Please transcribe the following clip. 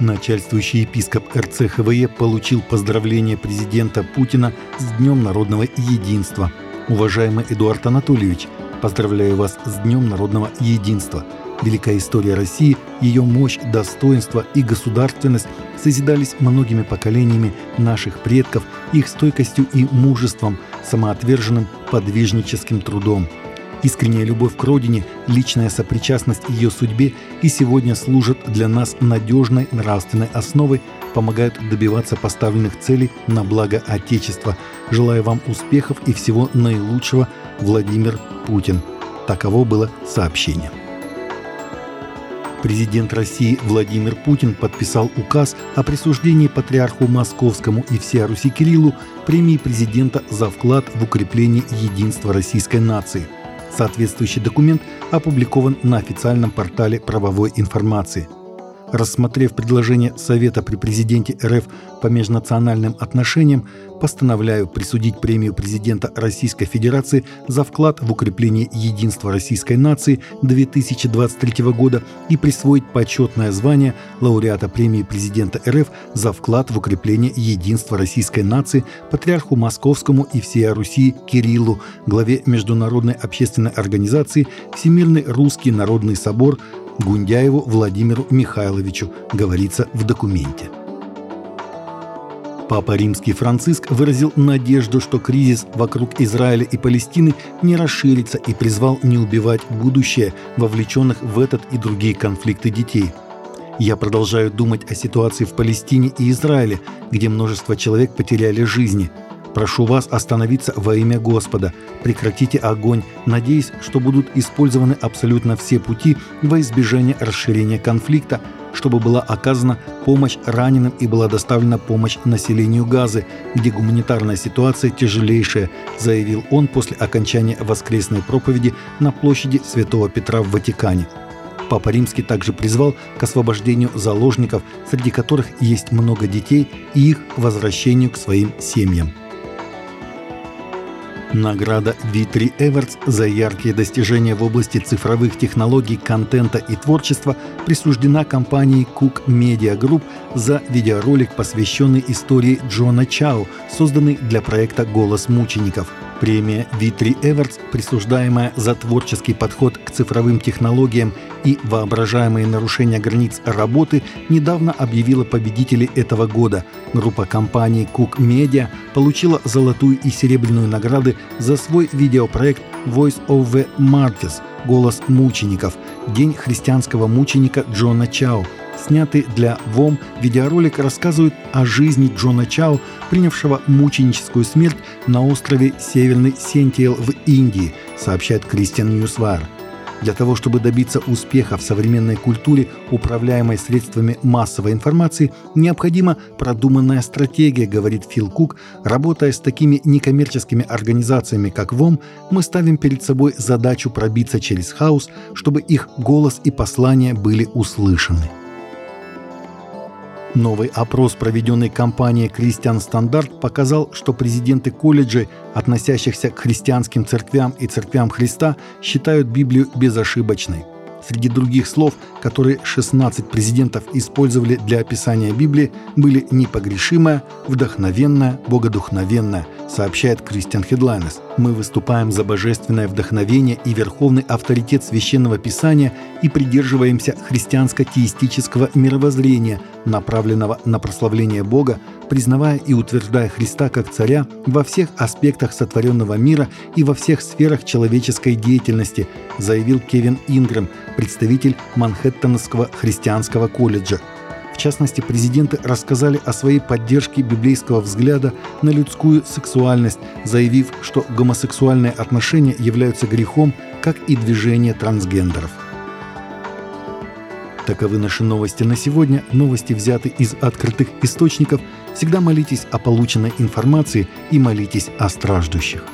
Начальствующий епископ РЦХВЕ получил поздравление президента Путина с Днем народного единства. Уважаемый Эдуард Анатольевич, поздравляю вас с Днем народного единства. Великая история России, ее мощь, достоинство и государственность созидались многими поколениями наших предков, их стойкостью и мужеством, самоотверженным подвижническим трудом – Искренняя любовь к родине, личная сопричастность ее судьбе и сегодня служат для нас надежной нравственной основой, помогают добиваться поставленных целей на благо Отечества. Желаю вам успехов и всего наилучшего, Владимир Путин. Таково было сообщение. Президент России Владимир Путин подписал указ о присуждении патриарху Московскому и всей Руси Кириллу премии президента за вклад в укрепление единства российской нации – Соответствующий документ опубликован на официальном портале правовой информации – рассмотрев предложение Совета при президенте РФ по межнациональным отношениям, постановляю присудить премию президента Российской Федерации за вклад в укрепление единства российской нации 2023 года и присвоить почетное звание лауреата премии президента РФ за вклад в укрепление единства российской нации патриарху Московскому и всей Руси Кириллу, главе Международной общественной организации Всемирный русский народный собор Гундяеву Владимиру Михайловичу, говорится в документе. Папа Римский Франциск выразил надежду, что кризис вокруг Израиля и Палестины не расширится и призвал не убивать будущее вовлеченных в этот и другие конфликты детей. Я продолжаю думать о ситуации в Палестине и Израиле, где множество человек потеряли жизни – Прошу вас остановиться во имя Господа. Прекратите огонь, надеясь, что будут использованы абсолютно все пути во избежание расширения конфликта, чтобы была оказана помощь раненым и была доставлена помощь населению Газы, где гуманитарная ситуация тяжелейшая, заявил он после окончания воскресной проповеди на площади Святого Петра в Ватикане. Папа Римский также призвал к освобождению заложников, среди которых есть много детей, и их возвращению к своим семьям. Награда Витри Эвертс за яркие достижения в области цифровых технологий, контента и творчества присуждена компании Cook Media Group за видеоролик, посвященный истории Джона Чао, созданный для проекта «Голос мучеников». Премия Витри Эвертс, присуждаемая за творческий подход к цифровым технологиям и воображаемые нарушения границ работы, недавно объявила победителей этого года. Группа компаний Cook Media получила золотую и серебряную награды за свой видеопроект Voice of the Martyrs – «Голос мучеников» – День христианского мученика Джона Чао – снятый для ВОМ видеоролик рассказывает о жизни Джона Чао, принявшего мученическую смерть на острове Северный Сентиэл в Индии, сообщает Кристиан Ньюсвар. Для того, чтобы добиться успеха в современной культуре, управляемой средствами массовой информации, необходима продуманная стратегия, говорит Фил Кук. Работая с такими некоммерческими организациями, как ВОМ, мы ставим перед собой задачу пробиться через хаос, чтобы их голос и послания были услышаны. Новый опрос, проведенный компанией «Кристиан Стандарт», показал, что президенты колледжей, относящихся к христианским церквям и церквям Христа, считают Библию безошибочной. Среди других слов, которые 16 президентов использовали для описания Библии, были «непогрешимая», «вдохновенная», «богодухновенная», сообщает Кристиан Хедлайнес. Мы выступаем за божественное вдохновение и верховный авторитет священного писания и придерживаемся христианско-теистического мировоззрения, направленного на прославление Бога, признавая и утверждая Христа как царя во всех аспектах сотворенного мира и во всех сферах человеческой деятельности, заявил Кевин Ингрэм, представитель Манхэттенского христианского колледжа частности, президенты рассказали о своей поддержке библейского взгляда на людскую сексуальность, заявив, что гомосексуальные отношения являются грехом, как и движение трансгендеров. Таковы наши новости на сегодня. Новости взяты из открытых источников. Всегда молитесь о полученной информации и молитесь о страждущих.